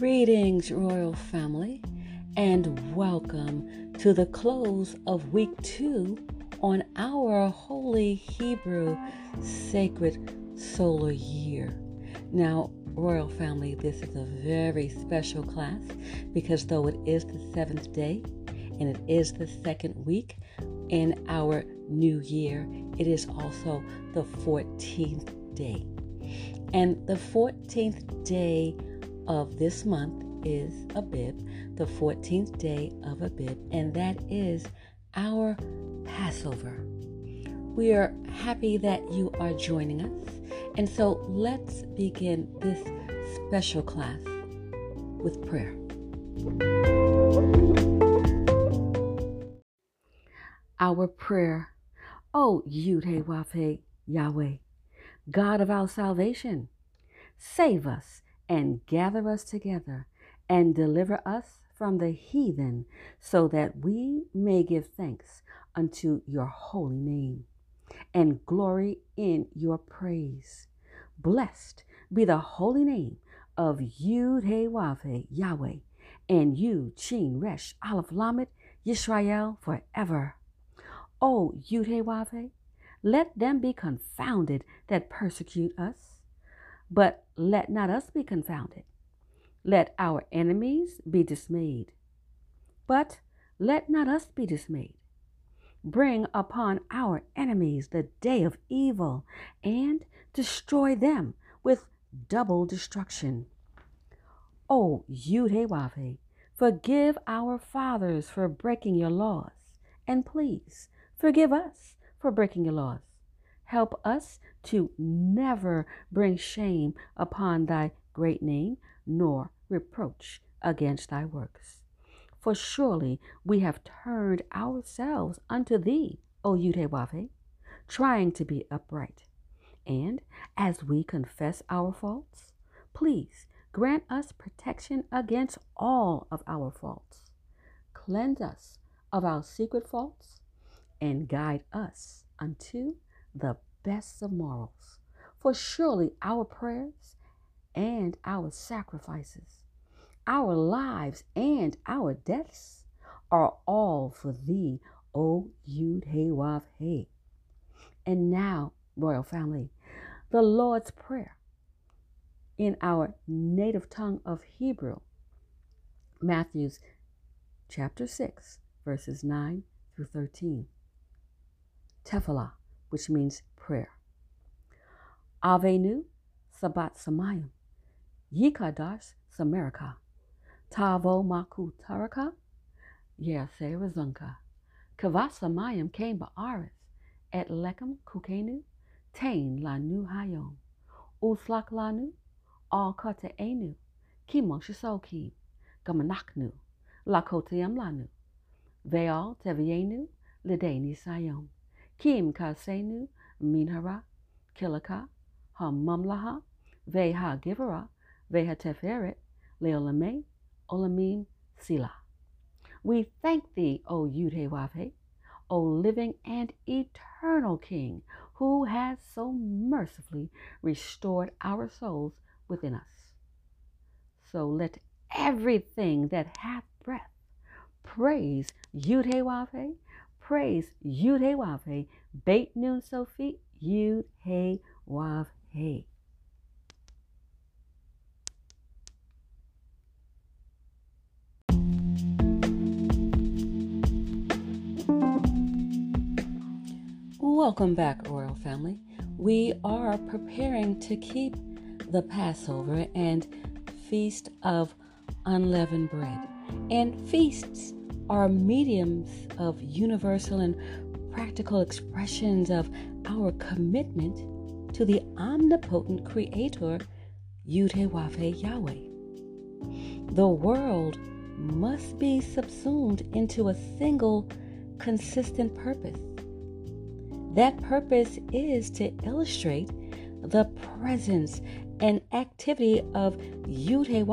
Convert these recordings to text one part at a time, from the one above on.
Greetings, royal family, and welcome to the close of week two on our Holy Hebrew Sacred Solar Year. Now, royal family, this is a very special class because though it is the seventh day and it is the second week in our new year, it is also the 14th day. And the 14th day of this month is Abib, the 14th day of Abib, and that is our Passover. We are happy that you are joining us, and so let's begin this special class with prayer. Our prayer, O Yud Wafe Yahweh, God of our salvation, save us and gather us together and deliver us from the heathen, so that we may give thanks unto your holy name and glory in your praise. Blessed be the holy name of Yud He Wave Yahweh and you Shin Resh Aleph Lamed Yisrael forever. O Yud He Wave, let them be confounded that persecute us but let not us be confounded. Let our enemies be dismayed. But let not us be dismayed. Bring upon our enemies the day of evil and destroy them with double destruction. O Yudhewave, forgive our fathers for breaking your laws, and please forgive us for breaking your laws. Help us to never bring shame upon thy great name, nor reproach against thy works. For surely we have turned ourselves unto thee, O Yudhewave, trying to be upright. And as we confess our faults, please grant us protection against all of our faults. Cleanse us of our secret faults and guide us unto the best of morals. For surely our prayers and our sacrifices, our lives and our deaths are all for thee, O Yud He Wav He. And now, royal family, the Lord's Prayer in our native tongue of Hebrew, Matthew's chapter 6, verses 9 through 13. Tefillah which means prayer. Avenu Sabat Samayim, Yikadash Samarika, Tavo Maku Taraka, Yase Razunka, Kavasamayim came Ba'aris, Et Lekem Kukenu, Tain Lanu Hayom, Uslak Lanu, Al Kate Enu, Kimon Shisokim, Gamanaknu, Lakotiam Lanu, Veal Tevienu, Lideni Sayom. Kim kasenu minhara kilaka ha mamlaha veha givera veha teferet leolame olamim sila. We thank thee, O Yudhewave, O living and eternal King, who has so mercifully restored our souls within us. So let everything that hath breath praise Yudhewave praise Yud He Wav He, Beit Nun Sophie, Yud He Wav He. Welcome back, Royal Family. We are preparing to keep the Passover and Feast of Unleavened Bread. And feasts are mediums of universal and practical expressions of our commitment to the omnipotent Creator, Yudhe Yahweh. The world must be subsumed into a single, consistent purpose. That purpose is to illustrate the presence and activity of Yudhe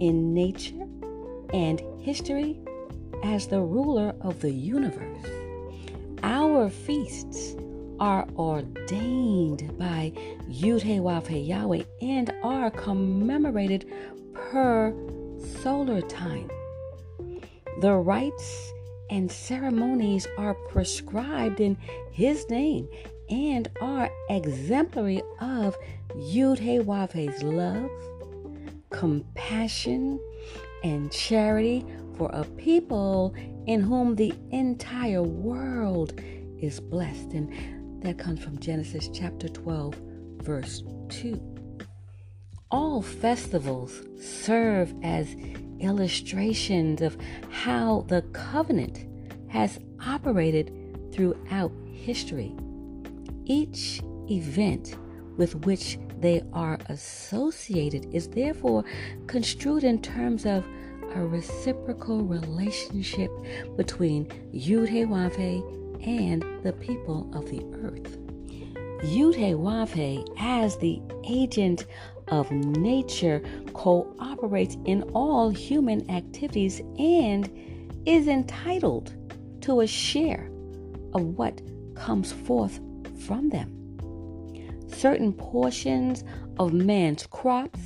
in nature and history as the ruler of the universe. Our feasts are ordained by Yud Yahweh and are commemorated per solar time. The rites and ceremonies are prescribed in His name and are exemplary of Yud-Heh-Wav-Heh's love, compassion, and charity for a people in whom the entire world is blessed. And that comes from Genesis chapter 12, verse 2. All festivals serve as illustrations of how the covenant has operated throughout history. Each event with which they are associated is therefore construed in terms of a reciprocal relationship between Yud-Heh-Wav-Heh and the people of the earth. Yud-Heh-Wav-Heh as the agent of nature cooperates in all human activities and is entitled to a share of what comes forth from them. Certain portions of man's crops,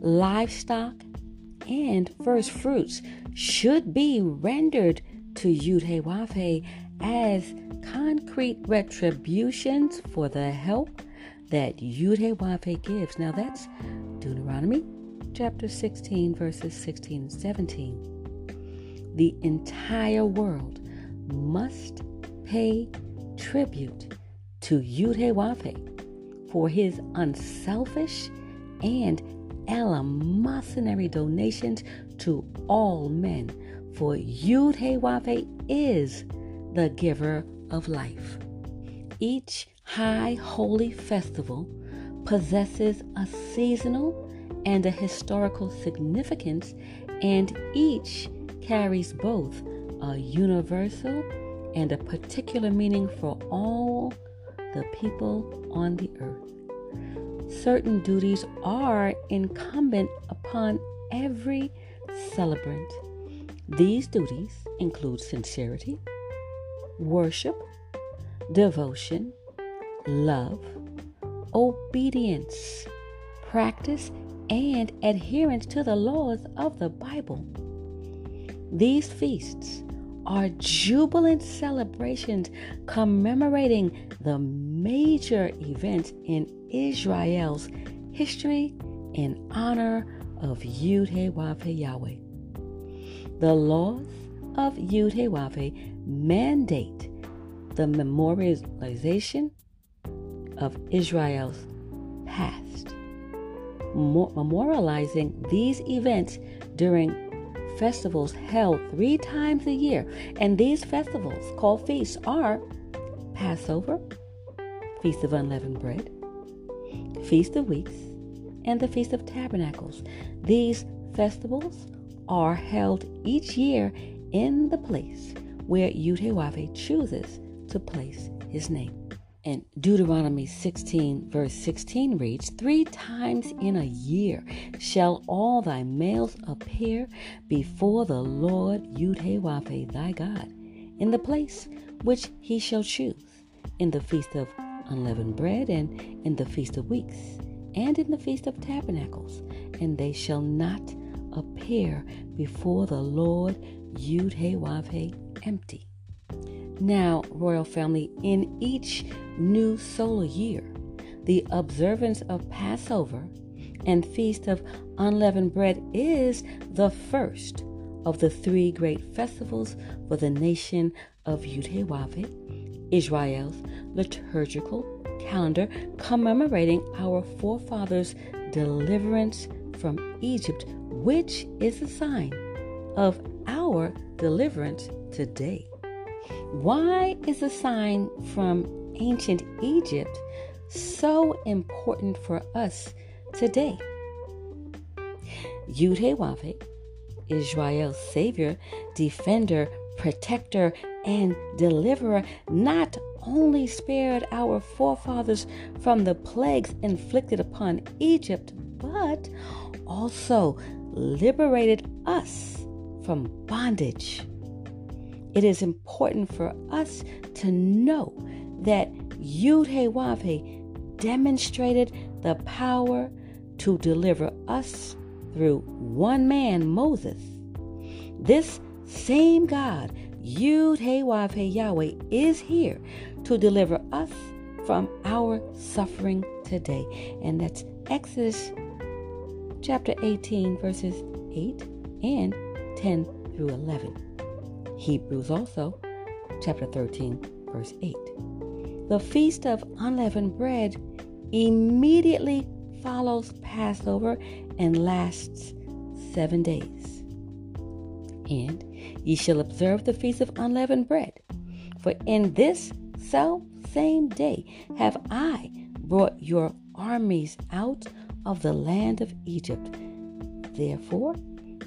livestock, and first fruits should be rendered to Yud-Heh-Wav-Heh as concrete retributions for the help that Yud-Heh-Wav-Heh gives. Now that's Deuteronomy chapter 16, verses 16 and 17. The entire world must pay tribute to Yud-Heh-Wav-Heh for his unselfish and eleemosynary donations to all men, for Yud-Heh-Wav-Heh is the giver of life. Each high holy festival possesses a seasonal and a historical significance, and each carries both a universal and a particular meaning for all the people on the earth. Certain duties are incumbent upon every celebrant. These duties include sincerity, worship, devotion, love, obedience, practice, and adherence to the laws of the Bible. These feasts are jubilant celebrations commemorating the major events in Israel's history in honor of Yud-Heh-Wav-Heh Yahweh. The laws of Yud-Heh-Wav-Heh mandate the memorialization of Israel's past, memorializing these events during festivals held three times a year. And these festivals, called feasts, are Passover, Feast of Unleavened Bread, Feast of Weeks, and the Feast of Tabernacles. These festivals are held each year in the place where Yud-Heh-Wav-Heh chooses to place his name. And Deuteronomy 16, verse 16 reads, Three times in a year shall all thy males appear before the Lord Yud-Heh-Wav-Heh thy God, in the place which he shall choose, in the feast of unleavened bread, and in the feast of weeks, and in the feast of tabernacles, and they shall not appear before the Lord Yud-Heh-Wav-Heh empty. Now, royal family, in each new solar year, the observance of Passover and Feast of Unleavened Bread is the first of the three great festivals for the nation of Yud-Heh-Wav-Heh, Israel's liturgical calendar commemorating our forefathers' deliverance from Egypt, which is a sign of our deliverance today. Why is a sign from ancient Egypt so important for us today? Yud-Heh-Wav-Heh, Israel's Savior, Defender, Protector, and Deliverer, not only spared our forefathers from the plagues inflicted upon Egypt, but also liberated us from bondage it is important for us to know that Yud-Heh-Wav-Heh demonstrated the power to deliver us through one man, Moses. This same God, Yud He Wav He Yahweh, is here to deliver us from our suffering today. And that's Exodus chapter 18, verses 8 and 10 through 11. Hebrews also, chapter 13, verse 8. The Feast of Unleavened Bread immediately follows Passover and lasts seven days. And ye shall observe the Feast of Unleavened Bread, for in this self same day have I brought your armies out of the land of Egypt. Therefore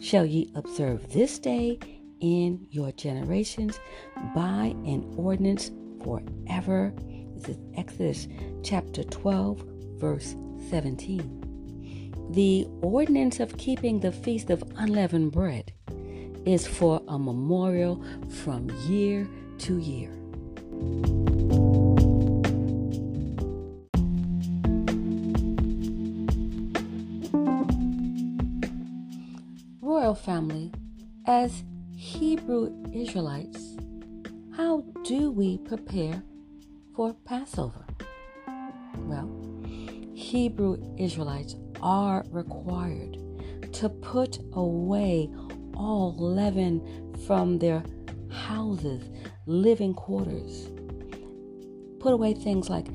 shall ye observe this day in your generations by an ordinance forever. This is Exodus chapter 12, verse 17. The ordinance of keeping the feast of unleavened bread is for a memorial from year to year. Royal family, as Hebrew Israelites, how do we prepare for Passover? Well, Hebrew Israelites are required to put away all leaven from their houses, living quarters. Put away things like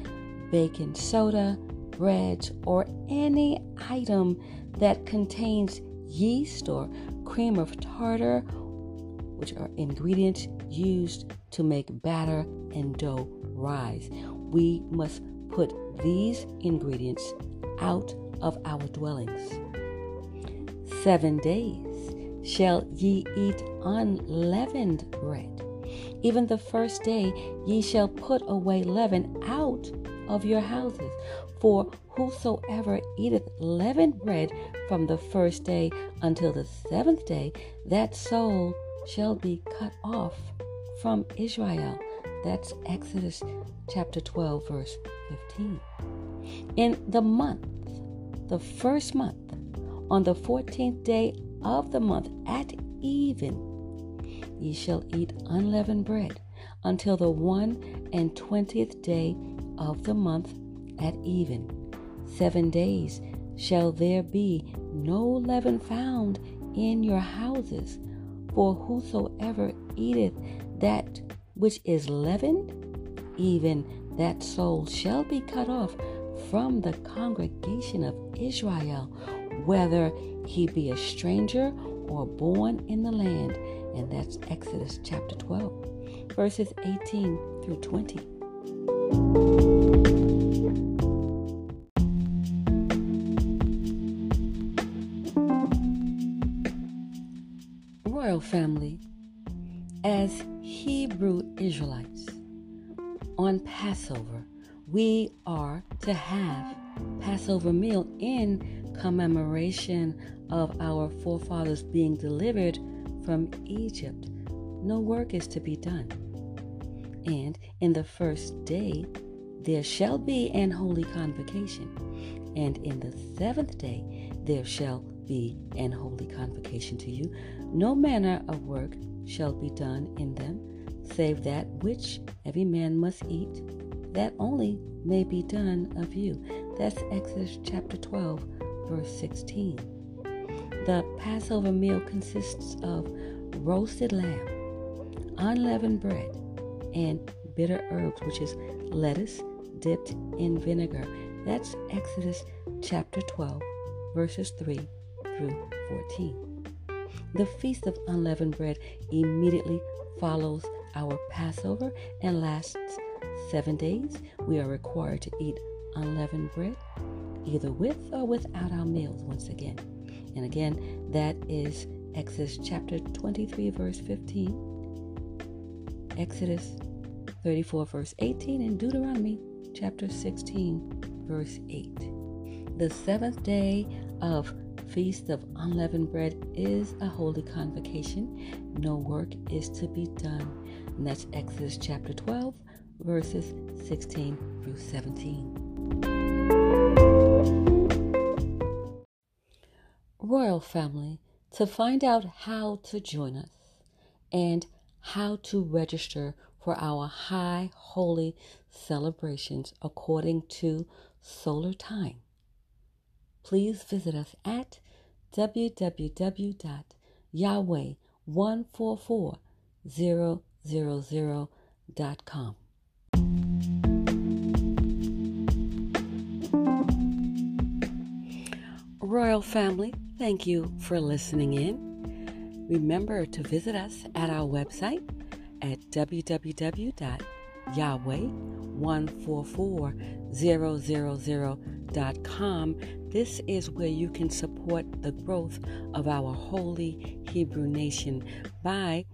baking soda, bread, or any item that contains yeast or cream of tartar, which are ingredients used to make batter and dough rise. We must put these ingredients out of our dwellings. Seven days shall ye eat unleavened bread. Even the first day ye shall put away leaven out of your houses. For whosoever eateth leavened bread from the first day until the seventh day, that soul shall be cut off from Israel. That's Exodus chapter 12, verse 15. In the month, the first month, on the 14th day of the month at even, ye shall eat unleavened bread until the one and twentieth day of the month at even. Seven days shall there be no leaven found in your houses, for whosoever eateth that which is leavened, even that soul shall be cut off from the congregation of Israel, whether he be a stranger or born in the land. And that's Exodus chapter 12, verses 18 through 20. Royal family, as Hebrew Israelites, on Passover, we are to have Passover meal in commemoration of our forefathers being delivered from Egypt. No work is to be done. And in the first day there shall be an holy convocation, and in the seventh day there shall be an holy convocation to you. No manner of work shall be done in them, save that which every man must eat, that only may be done of you. That's Exodus chapter 12, verse 16. The Passover meal consists of roasted lamb, unleavened bread, and bitter herbs, which is lettuce dipped in vinegar. That's Exodus chapter 12, verses 3 through 14. The Feast of Unleavened Bread immediately follows our Passover and lasts seven days. We are required to eat unleavened bread, either with or without our meals, once again. And again, that is Exodus chapter 23, verse 15, Exodus 34, verse 18, and Deuteronomy chapter 16, verse 8. The seventh day of Feast of Unleavened Bread is a holy convocation. No work is to be done. And that's Exodus chapter 12, verses 16 through 17. Royal Family, to find out how to join us and how to register for our high holy celebrations according to solar time, please visit us at www.yahweh144000.com. Royal family, thank you for listening in. Remember to visit us at our website at www.yahweh144000.com. This is where you can support the growth of our holy Hebrew nation by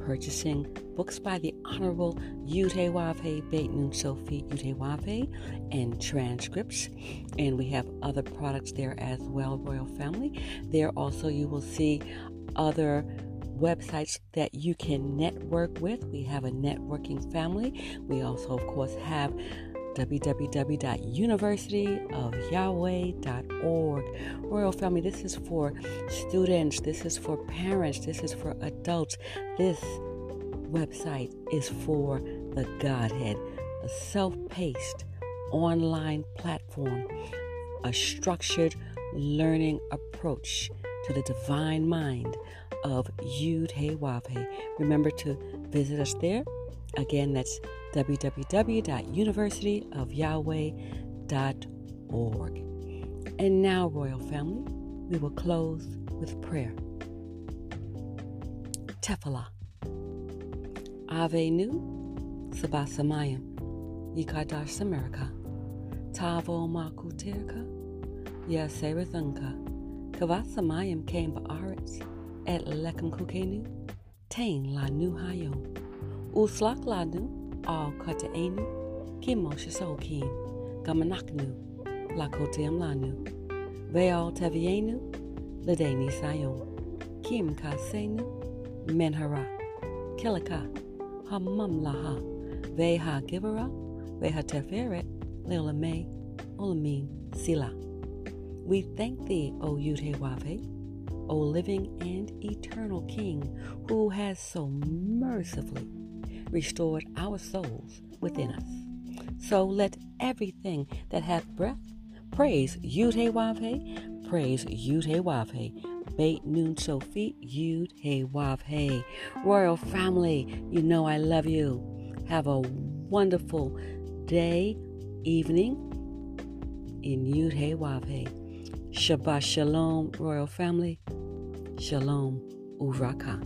purchasing books by the Honorable Beit Nun Sophie Yudhewave and transcripts. And we have other products there as well, Royal Family. There also you will see other websites that you can network with. We have a networking family. We also, of course, have www.universityofyahweh.org. Royal Family, this is for students, this is for parents, this is for adults. This website is for the Godhead, a self paced online platform, a structured learning approach to the divine mind of Yud He. Remember to visit us there. Again, that's www.universityofyahweh.org. And now, Royal Family, we will close with prayer. Tefillah. Avenu Sabasamayim Yikadash Samarika Tavo Makutirka Yaserazunka Kavasamayim came Baaretz et Lekem Kukenu Tain La Nu Hayom Uslak La Nu Al Kataenu Kim Moshe Sokim Gamanaknu Lakotim Lanu Veal Tevienu Ladeni Sayom Kim Kasenu Menhara Kilika Hamamlaha, Veha Gibera, Veha Teferet, Lilame, Olamim, Sila. We thank thee, O Yudhewave, O living and eternal King, who has so mercifully restored our souls within us. So let everything that hath breath praise Yudhewave, praise Yudhewave, Beit Nun Sophie Yud Hey Wav Hey. Royal family, you know I love you. Have a wonderful day, evening in Yud Hey Wav Hey. Shabbat Shalom, Royal family. Shalom Uvracha.